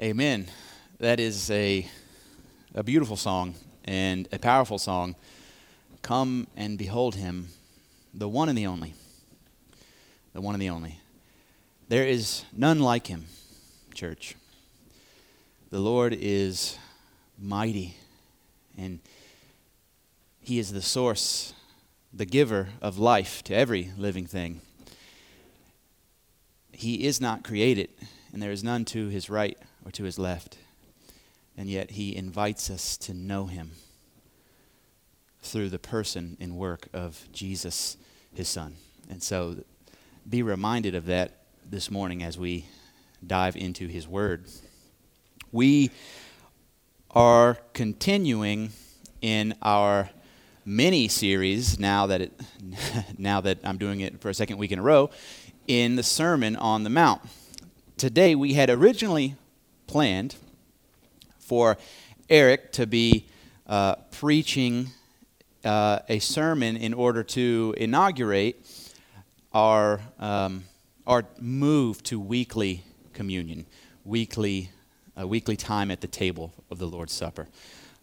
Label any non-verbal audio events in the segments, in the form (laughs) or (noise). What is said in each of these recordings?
Amen. That is a, a beautiful song and a powerful song. Come and behold him, the one and the only. The one and the only. There is none like him, church. The Lord is mighty, and he is the source, the giver of life to every living thing. He is not created, and there is none to his right or to his left. And yet he invites us to know him through the person and work of Jesus, his son. And so be reminded of that this morning as we dive into his word. We are continuing in our mini series now that it (laughs) now that I'm doing it for a second week in a row in the Sermon on the Mount. Today we had originally planned for Eric to be uh, preaching uh, a sermon in order to inaugurate our, um, our move to weekly communion, weekly, uh, weekly time at the table of the Lord's Supper.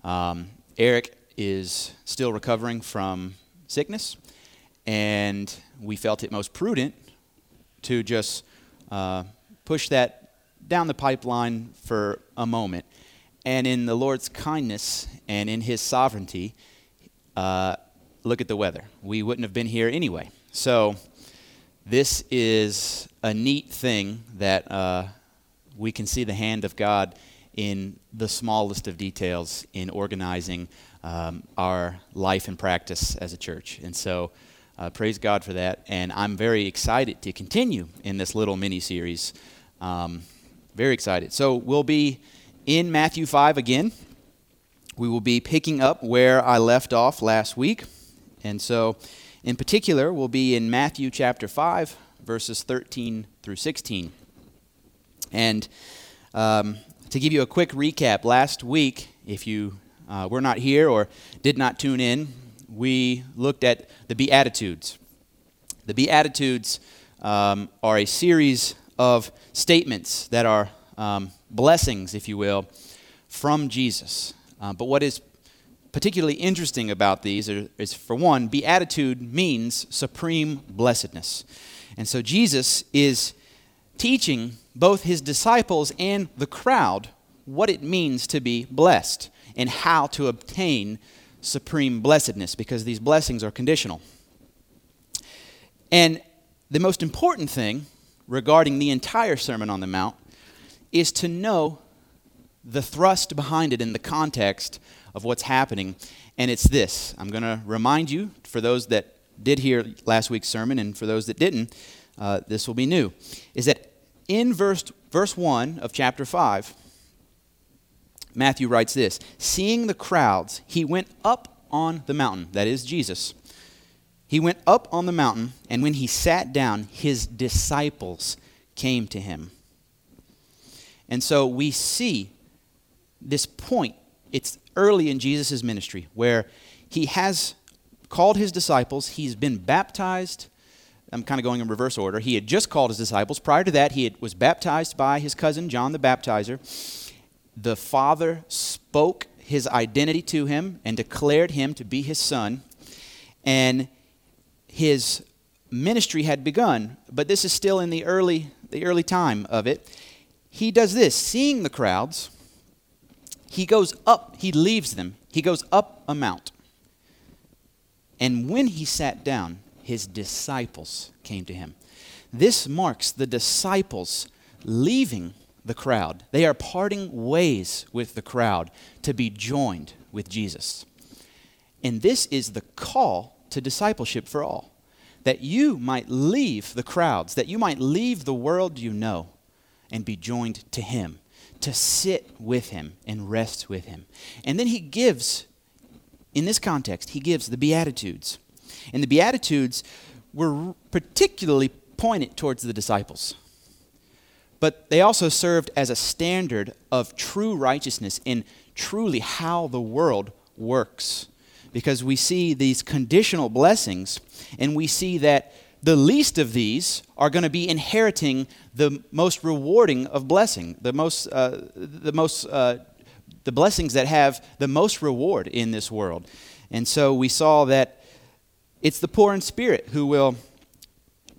Um, Eric is still recovering from sickness, and we felt it most prudent to just uh, push that down the pipeline for a moment. And in the Lord's kindness and in His sovereignty, uh, look at the weather. We wouldn't have been here anyway. So, this is a neat thing that uh, we can see the hand of God in the smallest of details in organizing um, our life and practice as a church. And so, uh, praise God for that. And I'm very excited to continue in this little mini series. Um, very excited. So we'll be in Matthew 5 again. We will be picking up where I left off last week. And so, in particular, we'll be in Matthew chapter 5, verses 13 through 16. And um, to give you a quick recap, last week, if you uh, were not here or did not tune in, we looked at the Beatitudes. The Beatitudes um, are a series of statements that are um, blessings, if you will, from Jesus. Uh, but what is particularly interesting about these is, for one, beatitude means supreme blessedness. And so Jesus is teaching both his disciples and the crowd what it means to be blessed and how to obtain supreme blessedness because these blessings are conditional. And the most important thing regarding the entire Sermon on the Mount is to know the thrust behind it in the context of what's happening. And it's this I'm going to remind you, for those that did hear last week's sermon and for those that didn't, uh, this will be new, is that in verse, verse 1 of chapter 5, Matthew writes this Seeing the crowds, he went up on the mountain, that is Jesus. He went up on the mountain, and when he sat down, his disciples came to him. And so we see this point. It's early in Jesus' ministry where he has called his disciples, he's been baptized. I'm kind of going in reverse order. He had just called his disciples. Prior to that, he had, was baptized by his cousin John the Baptizer. The Father spoke his identity to him and declared him to be his son. And his ministry had begun, but this is still in the early, the early time of it. He does this, seeing the crowds, he goes up, he leaves them, he goes up a mount. And when he sat down, his disciples came to him. This marks the disciples leaving the crowd. They are parting ways with the crowd to be joined with Jesus. And this is the call to discipleship for all that you might leave the crowds, that you might leave the world you know and be joined to Him, to sit with Him and rest with Him. And then He gives, in this context, He gives the Beatitudes. And the Beatitudes were particularly pointed towards the disciples. But they also served as a standard of true righteousness in truly how the world works because we see these conditional blessings and we see that the least of these are going to be inheriting the most rewarding of blessing, the most, uh, the most, uh, the blessings that have the most reward in this world. And so we saw that it's the poor in spirit who will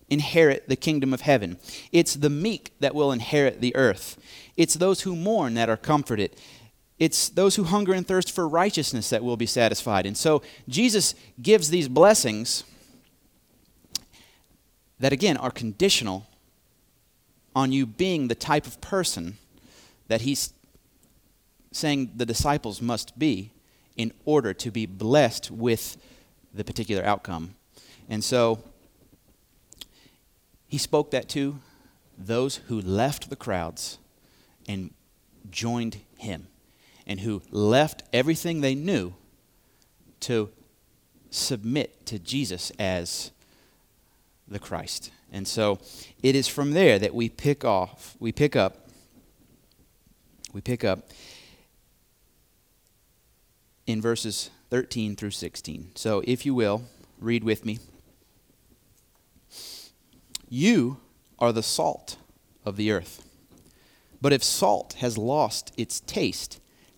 inherit the kingdom of heaven. It's the meek that will inherit the earth. It's those who mourn that are comforted. It's those who hunger and thirst for righteousness that will be satisfied. And so Jesus gives these blessings that, again, are conditional on you being the type of person that he's saying the disciples must be in order to be blessed with the particular outcome. And so he spoke that to those who left the crowds and joined him, and who left everything they knew to submit to Jesus as the Christ. And so it is from there that we pick off, we pick up, we pick up in verses 13 through 16. So if you will, read with me. You are the salt of the earth. But if salt has lost its taste,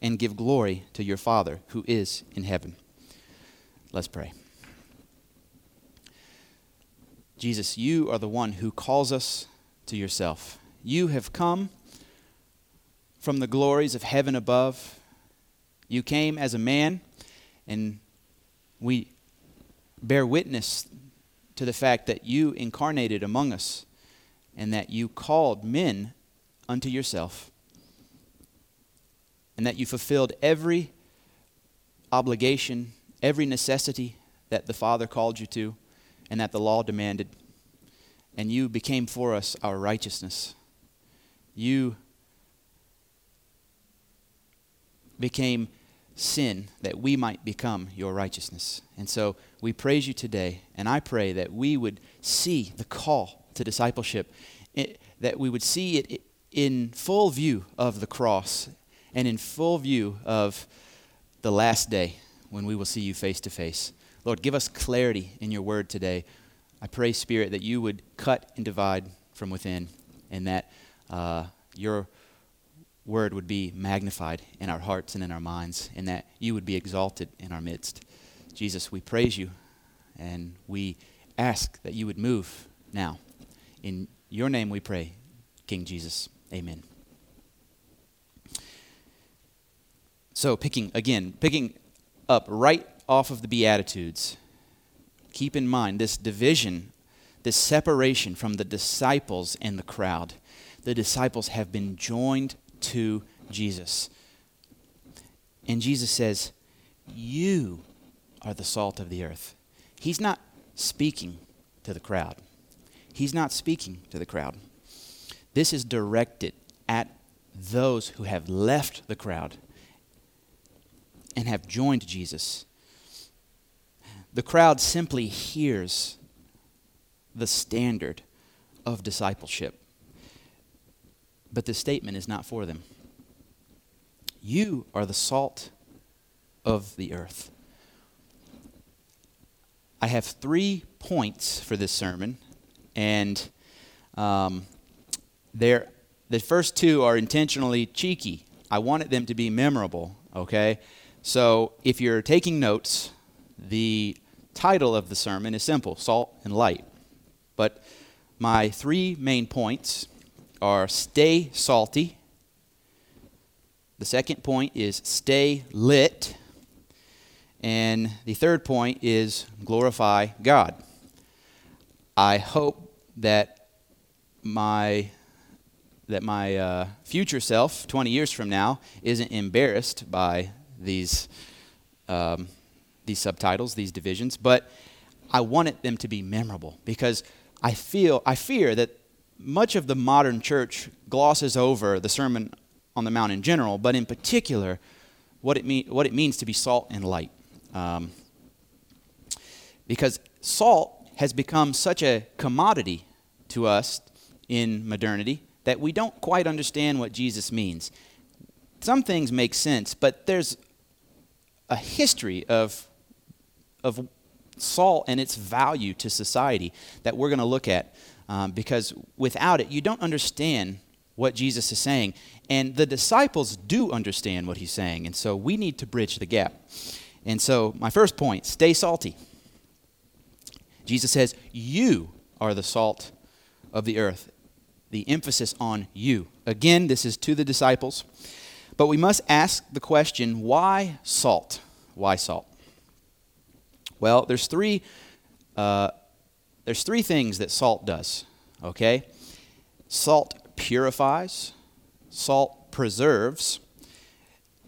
and give glory to your Father who is in heaven. Let's pray. Jesus, you are the one who calls us to yourself. You have come from the glories of heaven above. You came as a man, and we bear witness to the fact that you incarnated among us and that you called men unto yourself and that you fulfilled every obligation, every necessity that the Father called you to and that the law demanded. And you became for us our righteousness. You became sin that we might become your righteousness. And so we praise you today, and I pray that we would see the call to discipleship, it, that we would see it in full view of the cross and in full view of the last day when we will see you face to face. Lord, give us clarity in your word today. I pray, Spirit, that you would cut and divide from within, and that uh, your word would be magnified in our hearts and in our minds, and that you would be exalted in our midst. Jesus, we praise you and we ask that you would move now. In your name we pray, King Jesus. Amen. So, picking again, picking up right off of the Beatitudes, keep in mind this division, this separation from the disciples and the crowd. The disciples have been joined to Jesus. And Jesus says, You are the salt of the earth. He's not speaking to the crowd. He's not speaking to the crowd. This is directed at those who have left the crowd and have joined Jesus. The crowd simply hears the standard of discipleship. But the statement is not for them. You are the salt of the earth. I have three points for this sermon, and um, the first two are intentionally cheeky. I wanted them to be memorable, okay? So if you're taking notes, the title of the sermon is simple Salt and Light. But my three main points are stay salty. The second point is stay lit. And the third point is glorify God. I hope that my that my uh, future self, 20 years from now, isn't embarrassed by these um, these subtitles, these divisions. But I wanted them to be memorable because I feel I fear that much of the modern church glosses over the Sermon on the Mount in general, but in particular, what it, mean, what it means to be salt and light. Um, because salt has become such a commodity to us in modernity that we don't quite understand what Jesus means. Some things make sense, but there's a history of, of salt and its value to society that we're going to look at um, because without it, you don't understand what Jesus is saying. And the disciples do understand what he's saying. And so we need to bridge the gap. And so, my first point stay salty. Jesus says, You are the salt of the earth. The emphasis on you. Again, this is to the disciples. But we must ask the question why salt? Why salt? Well, there's three, uh, there's three things that salt does, okay? Salt purifies, salt preserves,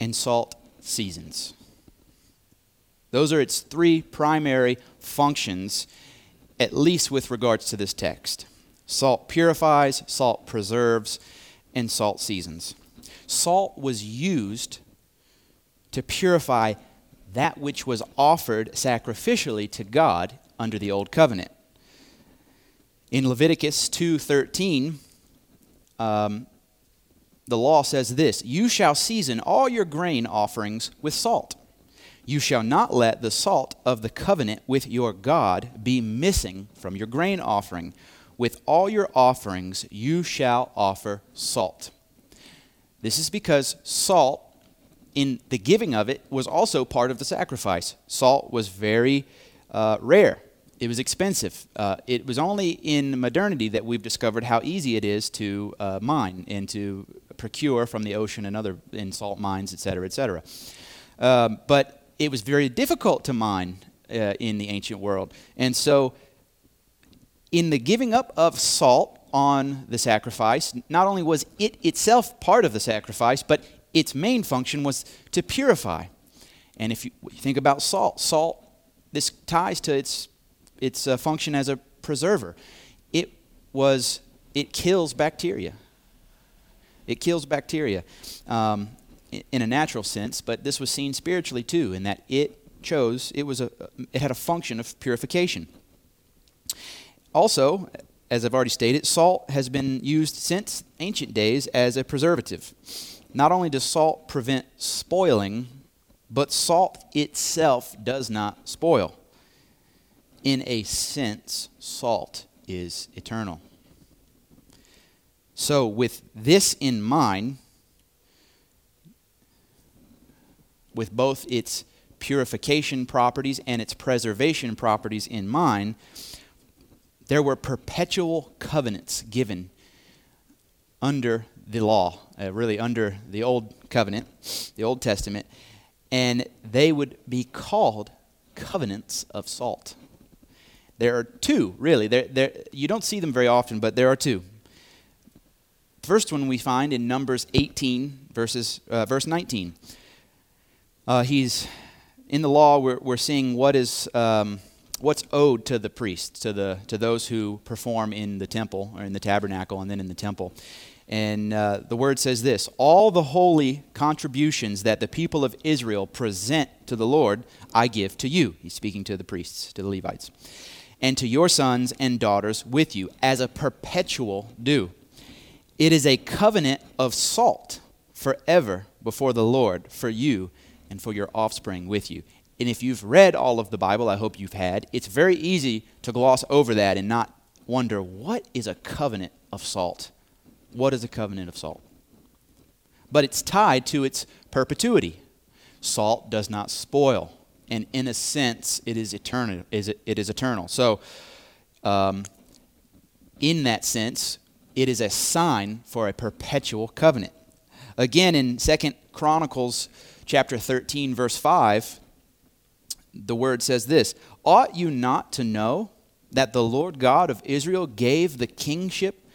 and salt seasons. Those are its three primary functions, at least with regards to this text. Salt purifies, salt preserves, and salt seasons. Salt was used to purify that which was offered sacrificially to God under the old covenant. In Leviticus 2:13, um, the law says this: "You shall season all your grain offerings with salt. You shall not let the salt of the covenant with your God be missing from your grain offering. With all your offerings you shall offer salt." This is because salt in the giving of it was also part of the sacrifice. Salt was very uh, rare. It was expensive. Uh, it was only in modernity that we've discovered how easy it is to uh, mine and to procure from the ocean and other in salt mines, et cetera, et cetera. Um, but it was very difficult to mine uh, in the ancient world, and so in the giving up of salt on the sacrifice, not only was it itself part of the sacrifice, but its main function was to purify. And if you, think about salt, salt, this ties to its, its uh, function as a preserver. It was, it kills bacteria. It kills bacteria um, in a natural sense, but this was seen spiritually too, in that it chose, it, was a, it had a function of purification. Also, as I've already stated, salt has been used since ancient days as a preservative. Not only does salt prevent spoiling, but salt itself does not spoil. In a sense, salt is eternal. So, with this in mind, with both its purification properties and its preservation properties in mind, there were perpetual covenants given under the law, uh, really under the Old Covenant, the Old Testament, and they would be called covenants of salt. There are two, really. There, there, you don't see them very often, but there are two. First one we find in Numbers 18, verses, uh, verse 19. Uh, he's in the law. We're, we're seeing what is um, what's owed to the priests, to the to those who perform in the temple or in the tabernacle, and then in the temple. And uh, the word says this All the holy contributions that the people of Israel present to the Lord, I give to you. He's speaking to the priests, to the Levites, and to your sons and daughters with you as a perpetual due. It is a covenant of salt forever before the Lord for you and for your offspring with you. And if you've read all of the Bible, I hope you've had, it's very easy to gloss over that and not wonder what is a covenant of salt? what is a covenant of salt? But it's tied to its perpetuity. Salt does not spoil, and in a sense, it is eternal. It is eternal. So, um, in that sense, it is a sign for a perpetual covenant. Again, in Second Chronicles chapter 13, verse 5, the word says this Ought you not to know that the Lord God of Israel gave the kingship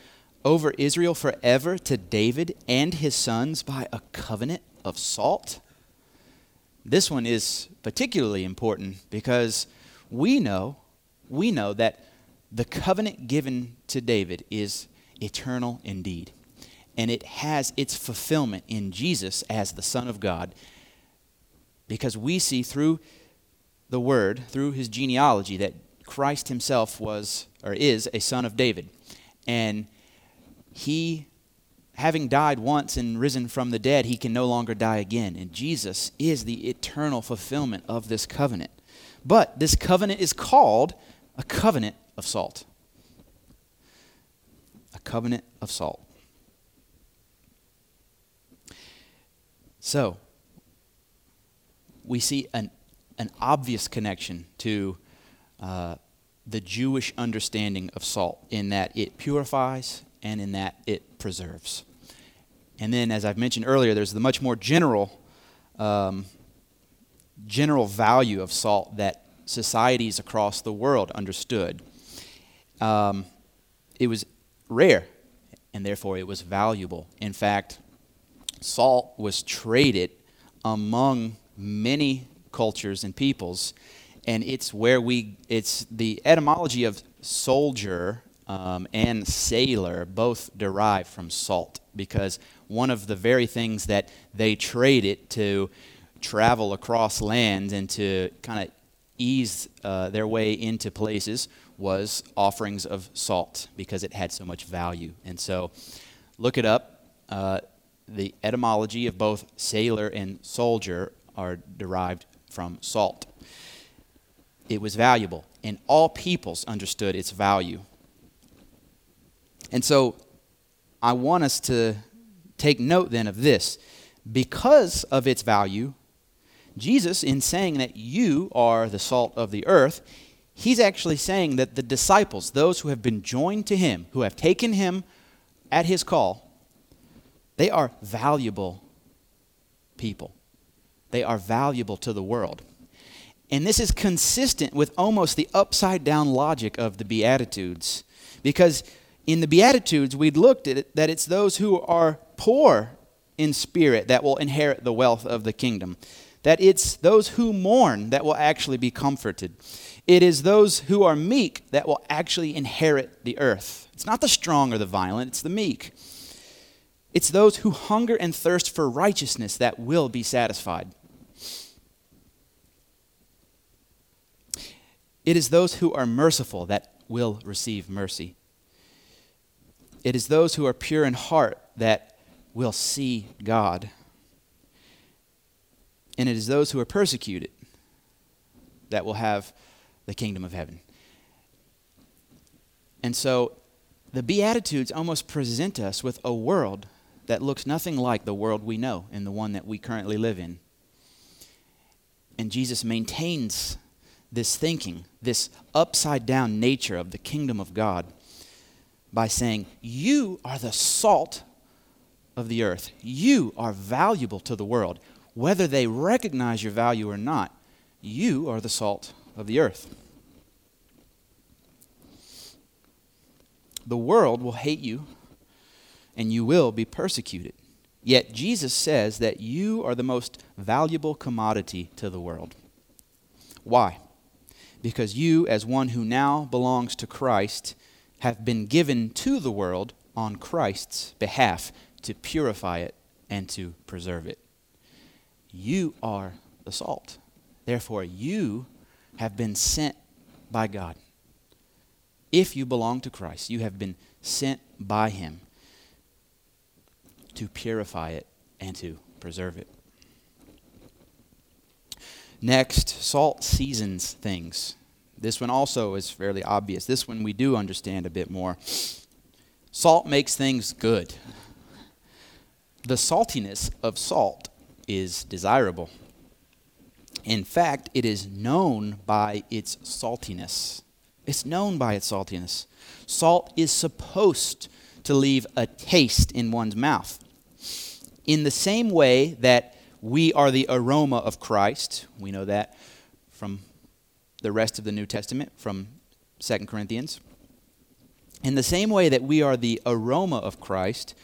over Israel forever to David and his sons by a covenant of salt? This one is particularly important because we know, we know that the covenant given to David is eternal indeed. And it has its fulfillment in Jesus as the Son of God. Because we see through the Word, through his genealogy, that Christ himself was or is a son of David. And he, having died once and risen from the dead, he can no longer die again. And Jesus is the eternal fulfillment of this covenant. But this covenant is called a covenant of salt. A covenant of salt. So, we see an, an obvious connection to uh, the Jewish understanding of salt in that it purifies and in that it preserves. And then, as I've mentioned earlier, there's the much more general, um, general value of salt that societies across the world understood. Um, it was rare, and therefore it was valuable. In fact, salt was traded among many cultures and peoples, and it's where we, it's the etymology of soldier um, and sailor both derive from salt because one of the very things that they traded to travel across land and to kind of ease uh, their way into places was offerings of salt because it had so much value. And so look it up. Uh, the etymology of both sailor and soldier are derived from salt. It was valuable, and all peoples understood its value. And so I want us to take note then of this. Because of its value, Jesus, in saying that you are the salt of the earth, he's actually saying that the disciples, those who have been joined to him, who have taken him at his call, they are valuable people. They are valuable to the world. And this is consistent with almost the upside down logic of the Beatitudes. Because in the Beatitudes, we'd looked at it that it's those who are poor in spirit that will inherit the wealth of the kingdom. That it's those who mourn that will actually be comforted. It is those who are meek that will actually inherit the earth. It's not the strong or the violent, it's the meek. It's those who hunger and thirst for righteousness that will be satisfied. It is those who are merciful that will receive mercy. It is those who are pure in heart that will see God. And it is those who are persecuted that will have the kingdom of heaven. And so the Beatitudes almost present us with a world that looks nothing like the world we know and the one that we currently live in. And Jesus maintains this thinking, this upside down nature of the kingdom of God by saying, You are the salt of the earth. You are valuable to the world. Whether they recognize your value or not, you are the salt of the earth. The world will hate you and you will be persecuted. Yet Jesus says that you are the most valuable commodity to the world. Why? Because you, as one who now belongs to Christ, have been given to the world on Christ's behalf to purify it and to preserve it. You are the salt. Therefore, you have been sent by God. If you belong to Christ, you have been sent by Him to purify it and to preserve it. Next, salt seasons things. This one also is fairly obvious. This one we do understand a bit more. Salt makes things good. The saltiness of salt is desirable. In fact, it is known by its saltiness. It's known by its saltiness. Salt is supposed to leave a taste in one's mouth. In the same way that we are the aroma of Christ. We know that from the rest of the New Testament, from 2 Corinthians. In the same way that we are the aroma of Christ,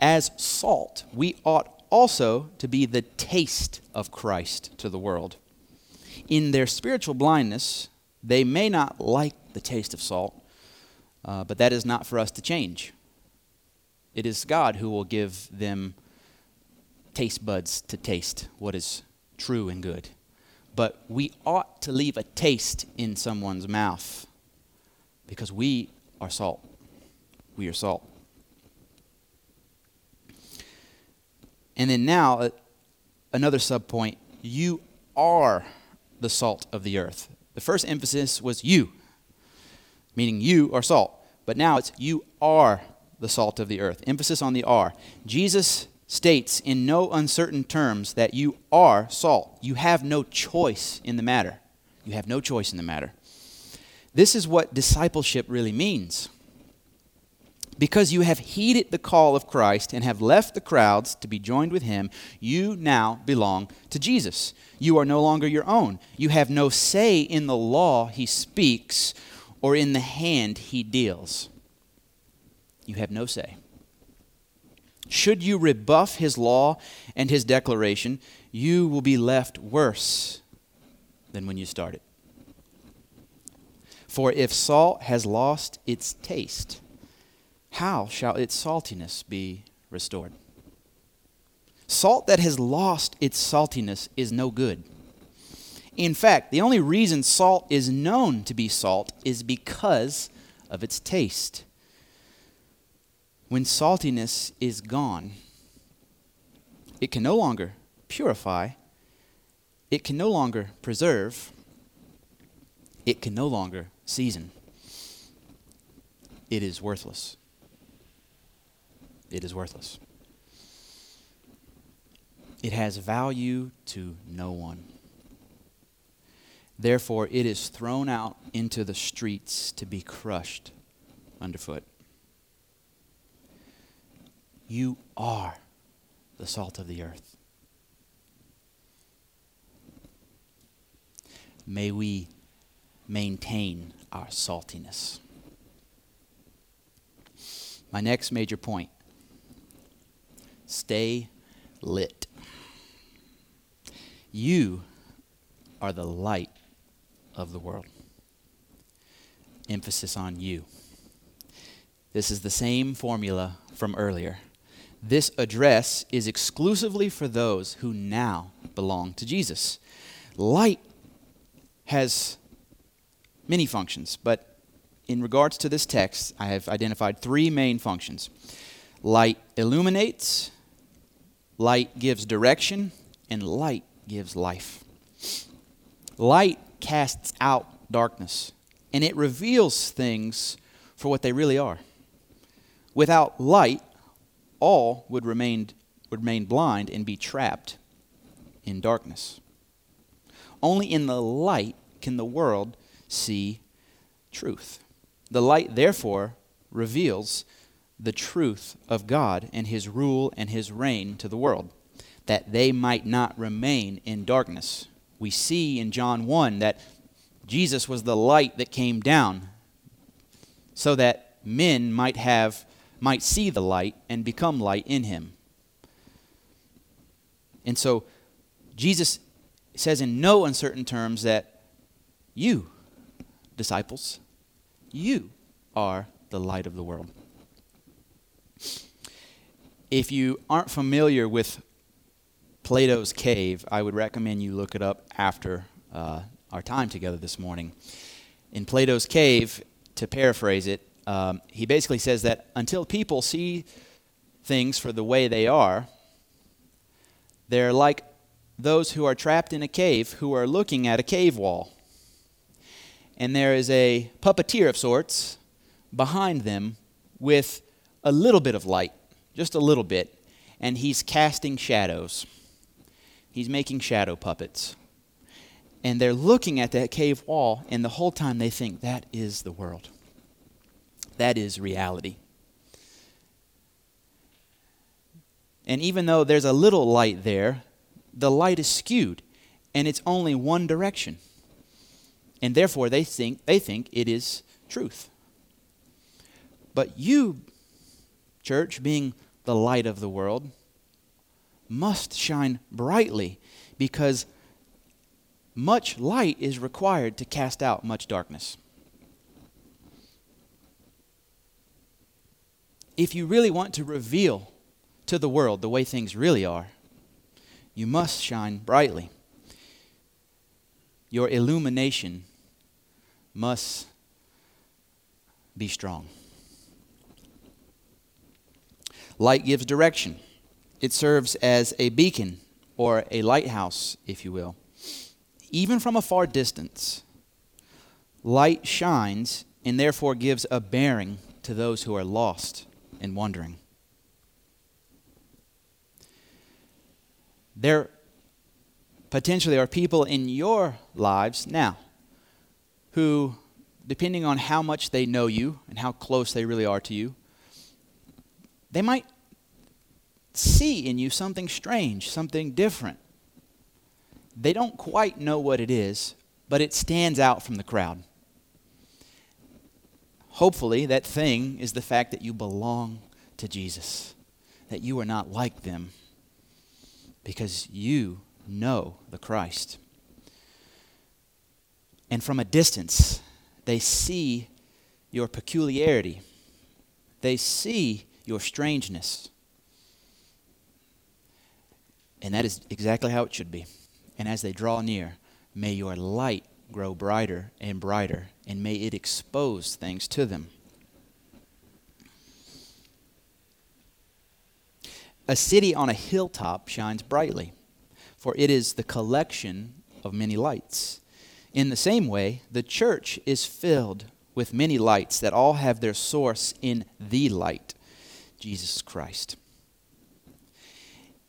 as salt, we ought also to be the taste of Christ to the world. In their spiritual blindness, they may not like the taste of salt, Uh, but that is not for us to change. It is God who will give them taste buds to taste what is true and good. But we ought to leave a taste in someone's mouth because we are salt. We are salt. And then now, uh, another subpoint you are the salt of the earth. The first emphasis was you, meaning you are salt. But now it's you are the salt of the earth. Emphasis on the are. Jesus states in no uncertain terms that you are salt. You have no choice in the matter. You have no choice in the matter. This is what discipleship really means. Because you have heeded the call of Christ and have left the crowds to be joined with him, you now belong to Jesus. You are no longer your own. You have no say in the law he speaks or in the hand he deals. You have no say. Should you rebuff his law and his declaration, you will be left worse than when you started. For if salt has lost its taste, how shall its saltiness be restored? Salt that has lost its saltiness is no good. In fact, the only reason salt is known to be salt is because of its taste. When saltiness is gone, it can no longer purify, it can no longer preserve, it can no longer season. It is worthless it is worthless. It has value to no one. Therefore, it is thrown out into the streets to be crushed underfoot. You are the salt of the earth. May we maintain our saltiness. My next major point Stay lit. You are the light of the world. Emphasis on you. This is the same formula from earlier. This address is exclusively for those who now belong to Jesus. Light has many functions, but in regards to this text, I have identified three main functions. Light illuminates, Light gives direction, and light gives life. Light casts out darkness, and it reveals things for what they really are. Without light, all would remain, would remain blind and be trapped in darkness. Only in the light can the world see truth. The light, therefore, reveals the truth of God and his rule and his reign to the world, that they might not remain in darkness. We see in John 1 that Jesus was the light that came down so that men might have might see the light and become light in him. And so Jesus says in no uncertain terms that you disciples you are the light of the world. If you aren't familiar with Plato's Cave, I would recommend you look it up after uh, our time together this morning. In Plato's Cave, to paraphrase it, um, he basically says that until people see things for the way they are, they're like those who are trapped in a cave who are looking at a cave wall. And there is a puppeteer of sorts behind them with a little bit of light, just a little bit, and he's casting shadows. He's making shadow puppets. And they're looking at that cave wall, and the whole time they think that is the world. That is reality. And even though there's a little light there, the light is skewed, and it's only one direction. And therefore they think they think it is truth. But you church, being the light of the world, must shine brightly because much light is required to cast out much darkness. If you really want to reveal to the world the way things really are, you must shine brightly. Your illumination must be strong. Light gives direction, it serves as a beacon or a lighthouse, if you will. Even from a far distance, light shines and therefore gives a bearing to those who are lost and wandering. There potentially are people in your lives now who, depending on how much they know you and how close they really are to you, they might see in you something strange, something different. They don't quite know what it is, but it stands out from the crowd. Hopefully, that thing is the fact that you belong to Jesus, that you are not like them, because you know the Christ. And from a distance, they see your peculiarity, they see your strangeness. And that is exactly how it should be. And as they draw near, may your light grow brighter and brighter, and may it expose things to them. A city on a hilltop shines brightly, for it is the collection of many lights. In the same way, the church is filled with many lights that all have their source in the light, Jesus Christ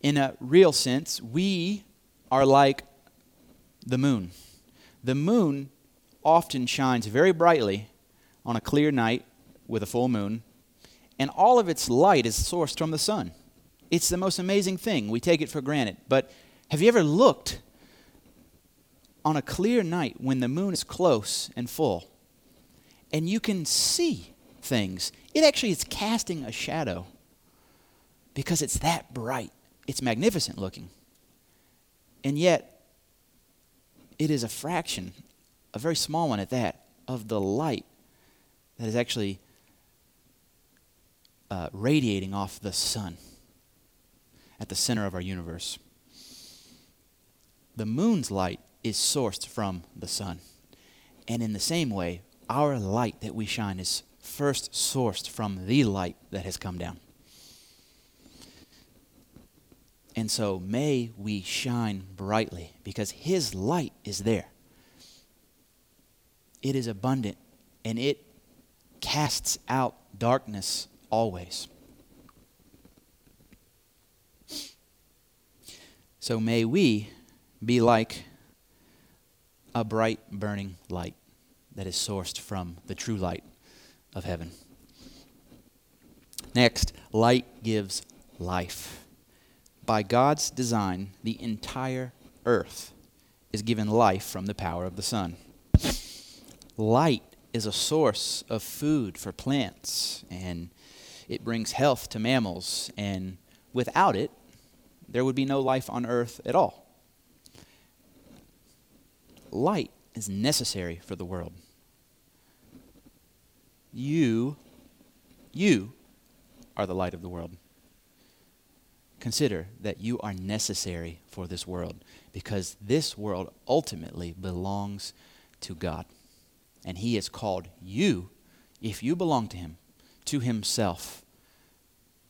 in a real sense, we are like the moon. The moon often shines very brightly on a clear night with a full moon, and all of its light is sourced from the sun. It's the most amazing thing. We take it for granted. But have you ever looked on a clear night when the moon is close and full and you can see things? It actually is casting a shadow because it's that bright it's magnificent looking. And yet, it is a fraction, a very small one at that, of the light that is actually uh, radiating off the sun at the center of our universe. The moon's light is sourced from the sun. And in the same way, our light that we shine is first sourced from the light that has come down. And so may we shine brightly because His light is there. It is abundant and it casts out darkness always. So may we be like a bright burning light that is sourced from the true light of heaven. Next, light gives life by God's design, the entire earth is given life from the power of the sun. Light is a source of food for plants, and it brings health to mammals, and without it, there would be no life on earth at all. Light is necessary for the world. You, you are the light of the world consider that you are necessary for this world because this world ultimately belongs to God. And He has called you, if you belong to Him, to Himself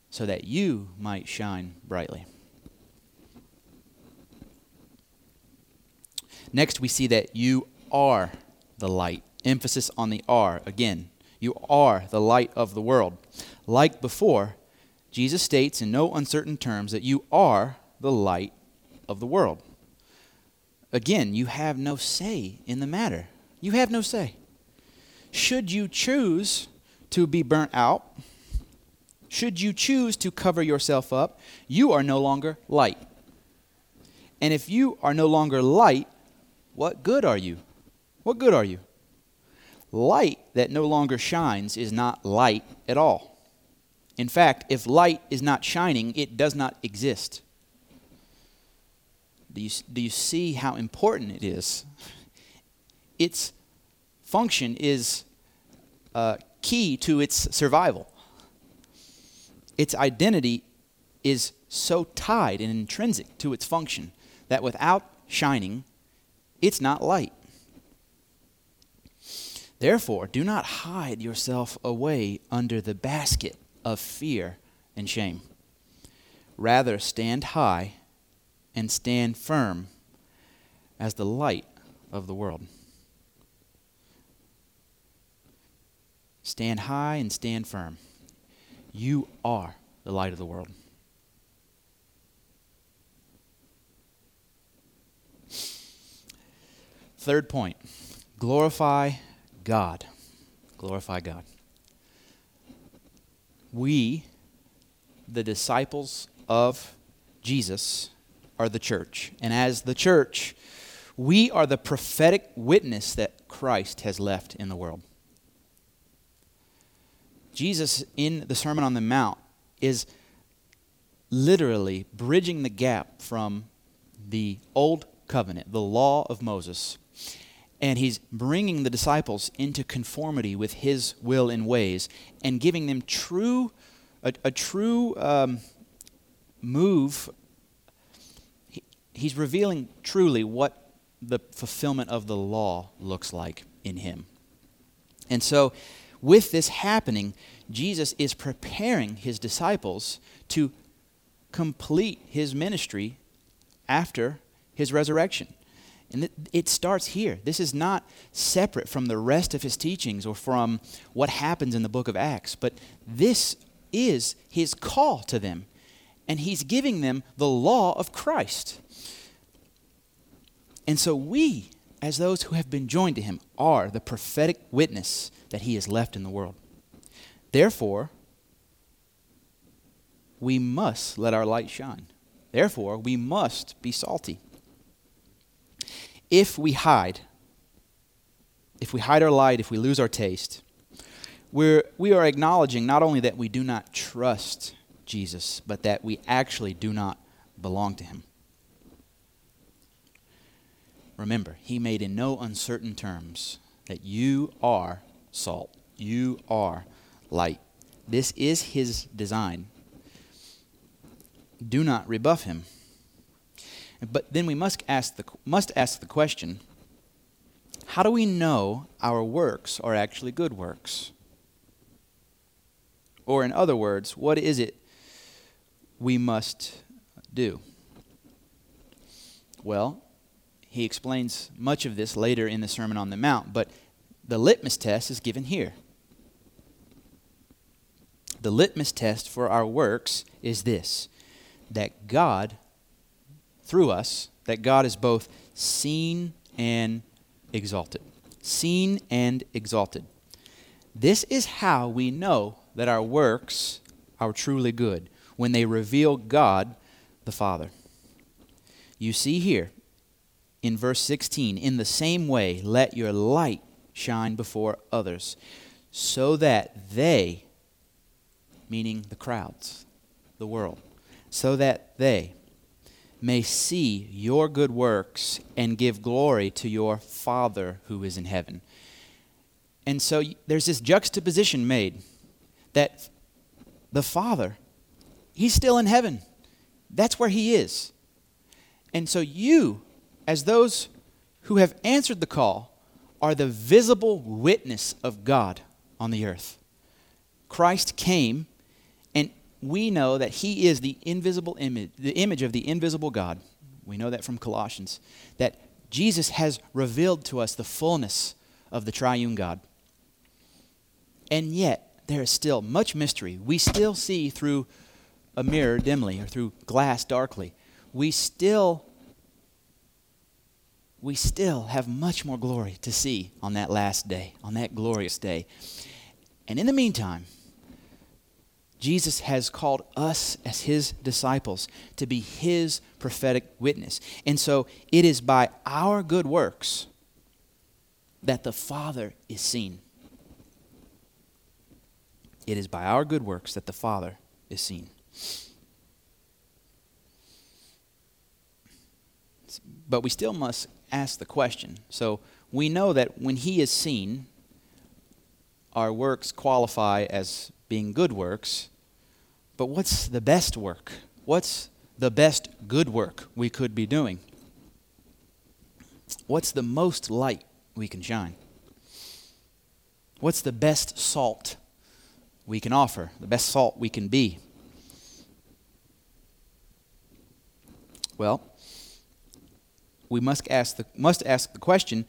so that you might shine brightly. Next, we see that you are the light. Emphasis on the are again. You are the light of the world. Like before, Jesus states in no uncertain terms that you are the light of the world. Again, you have no say in the matter. You have no say. Should you choose to be burnt out, should you choose to cover yourself up, you are no longer light. And if you are no longer light, what good are you? What good are you? Light that no longer shines is not light at all. In fact, if light is not shining, it does not exist. Do you, do you see how important it is? Its function is uh, key to its survival. its identity is so tied and intrinsic to its function that without shining, it's not light. Therefore, do not hide yourself away under the basket of fear and shame. Rather, stand high and stand firm as the light of the world. Stand high and stand firm. You are the light of the world. Third point glorify God. Glorify God. We, the disciples of Jesus, are the church. And as the church, we are the prophetic witness that Christ has left in the world. Jesus, in the Sermon on the Mount, is literally bridging the gap from the old covenant, the law of Moses, and he's bringing the disciples into conformity with his will and ways and giving them true a, a true um, move. He, he's revealing truly what the fulfillment of the law looks like in him. And so with this happening jesus is preparing his disciples to complete his ministry after his resurrection and it starts here. This is not separate from the rest of his teachings or from what happens in the book of Acts, but this is his call to them. And he's giving them the law of Christ. And so we, as those who have been joined to him, are the prophetic witness that he has left in the world. Therefore, we must let our light shine. Therefore, we must be salty if we hide, if we hide our light, if we lose our taste, we're, we are acknowledging not only that we do not trust Jesus, but that we actually do not belong to him. Remember, he made in no uncertain terms that you are salt, you are light. This is his design. Do not rebuff him. But then we must ask the, must ask the question how do we know our works are actually good works? Or, in other words, what is it we must do? Well, he explains much of this later in the Sermon on the Mount, but the litmus test is given here. The litmus test for our works is this that God through us that God is both seen and exalted. Seen and exalted. This is how we know that our works are truly good, when they reveal God the Father. You see here in verse 16, in the same way, let your light shine before others, so that they, meaning the crowds, the world, so that they may see your good works and give glory to your Father who is in heaven. And so there's this juxtaposition made that the Father, He's still in heaven. That's where He is. And so you, as those who have answered the call, are the visible witness of God on the earth. Christ came and we know that he is the invisible image, the image of the invisible God. We know that from Colossians, that Jesus has revealed to us the fullness of the triune God. And yet, there is still much mystery. We still see through a mirror dimly or through glass darkly. We still we still have much more glory to see on that last day, on that glorious day. And in the meantime, Jesus has called us as his disciples to be his prophetic witness. And so it is by our good works that the Father is seen. It is by our good works that the Father is seen. But we still must ask the question. So we know that when he is seen, our works qualify as being good works. But what's the best work? What's the best good work we could be doing? What's the most light we can shine? What's the best salt we can offer? The best salt we can be? Well, we must ask the, must ask the question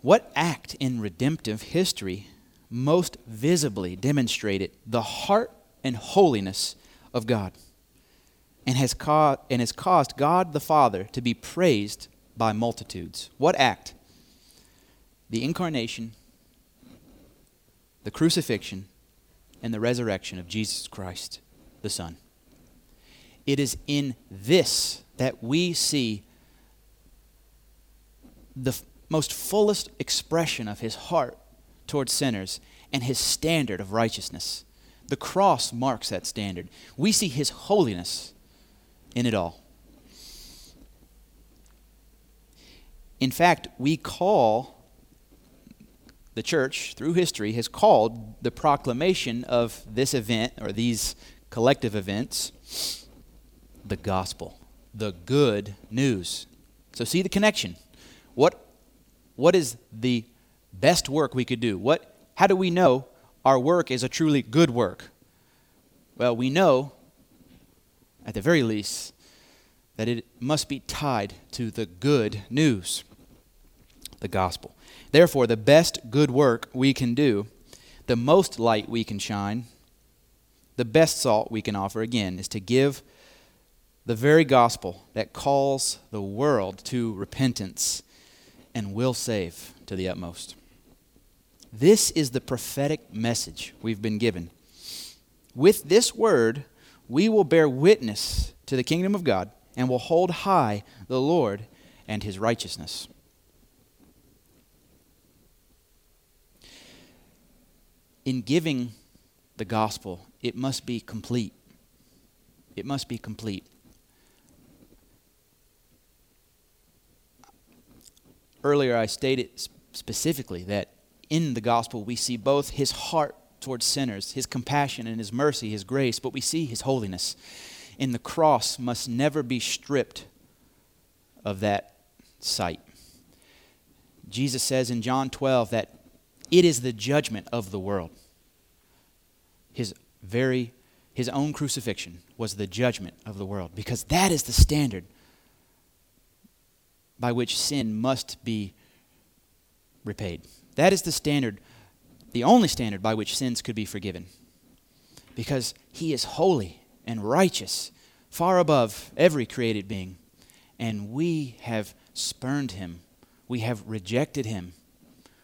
what act in redemptive history most visibly demonstrated the heart and holiness of God and has, and has caused God the Father to be praised by multitudes? What act? The incarnation, the crucifixion, and the resurrection of Jesus Christ, the Son. It is in this that we see the f- most fullest expression of his heart towards sinners and his standard of righteousness. The cross marks that standard. We see his holiness in it all. In fact, we call the church, through history, has called the proclamation of this event or these collective events the gospel, the good news. So, see the connection. What, what is the best work we could do? What, how do we know our work is a truly good work? Well, we know, at the very least, that it must be tied to the good news, the gospel. Therefore, the best good work we can do, the most light we can shine, the best salt we can offer, again, is to give the very gospel that calls the world to repentance and will save to the utmost. This is the prophetic message we've been given. With this word, we will bear witness to the kingdom of God and will hold high the Lord and his righteousness. In giving the gospel, it must be complete. It must be complete. Earlier, I stated specifically that in the gospel we see both his heart towards sinners, his compassion and his mercy, his grace, but we see his holiness. And the cross must never be stripped of that sight. Jesus says in John 12 that it is the judgment of the world. His very his own crucifixion was the judgment of the world because that is the standard by which sin must be repaid. That is the standard, the only standard by which sins could be forgiven. Because he is holy and righteous, far above every created being. And we have spurned him, we have rejected him,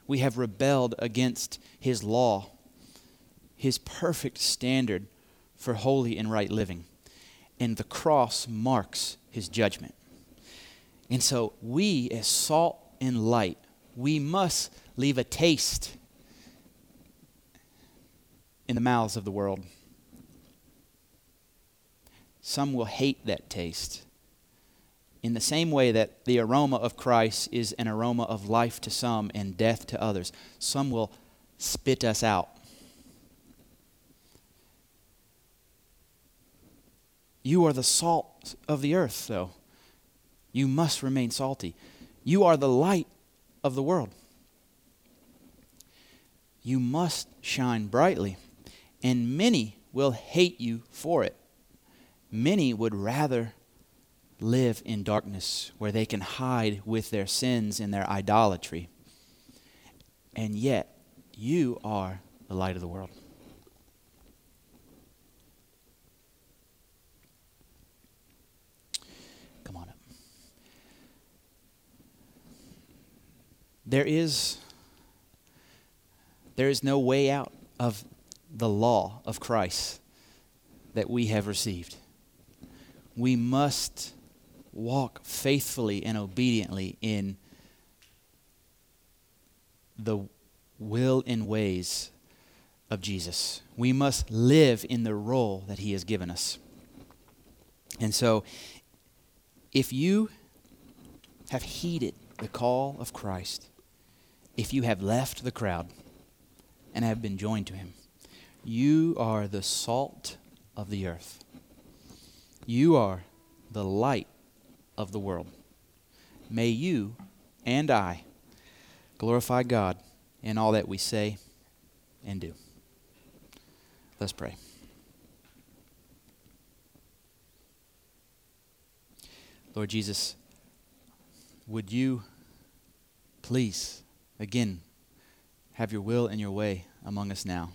we have rebelled against his law, his perfect standard for holy and right living. And the cross marks his judgment. And so we, as salt and light, we must leave a taste in the mouths of the world. Some will hate that taste. In the same way that the aroma of Christ is an aroma of life to some and death to others, some will spit us out. You are the salt of the earth, though. You must remain salty. You are the light of the world. You must shine brightly, and many will hate you for it. Many would rather live in darkness where they can hide with their sins and their idolatry. And yet, you are the light of the world. There is, there is no way out of the law of Christ that we have received. We must walk faithfully and obediently in the will and ways of Jesus. We must live in the role that He has given us. And so, if you have heeded the call of Christ, if you have left the crowd and have been joined to him. You are the salt of the earth. You are the light of the world. May you and I glorify God in all that we say and do. Let's pray. Lord Jesus, would you please, again, have your will and your way among us now?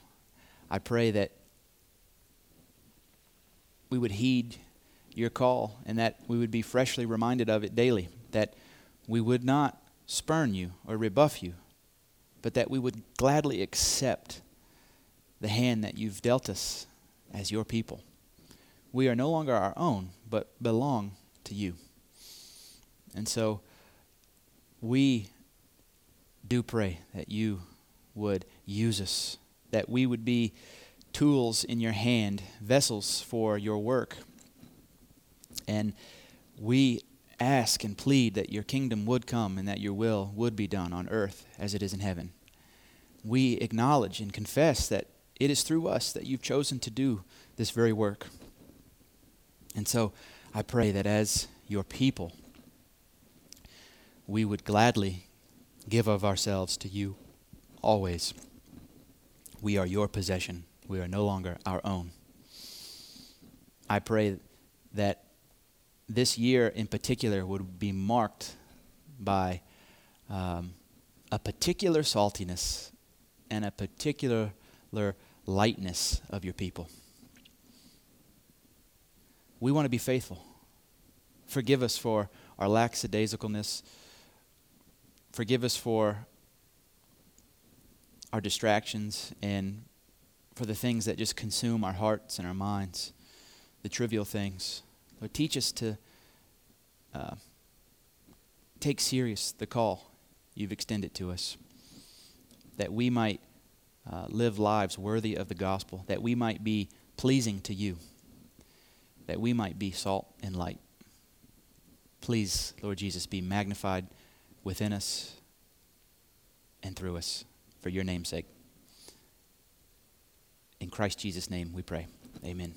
I pray that we would heed your call and that we would be freshly reminded of it daily, that we would not spurn you or rebuff you, but that we would gladly accept the hand that you've dealt us as your people. We are no longer our own, but belong to you. And so we do pray that you would use us, that we would be tools in your hand, vessels for your work. And we ask and plead that your kingdom would come and that your will would be done on earth as it is in heaven. We acknowledge and confess that it is through us that you've chosen to do this very work. And so I pray that as your people, we would gladly give of ourselves to you always. We are your possession. We are no longer our own. I pray that this year in particular would be marked by um, a particular saltiness and a particular lightness of your people. We want to be faithful. Forgive us for our lackadaisicalness. Forgive us for our distractions and for the things that just consume our hearts and our minds, the trivial things. Lord, teach us to uh, take serious the call you've extended to us, that we might uh, live lives worthy of the gospel, that we might be pleasing to you, that we might be salt and light. Please, Lord Jesus, be magnified within us and through us for your name's sake. In Christ Jesus' name we pray. Amen.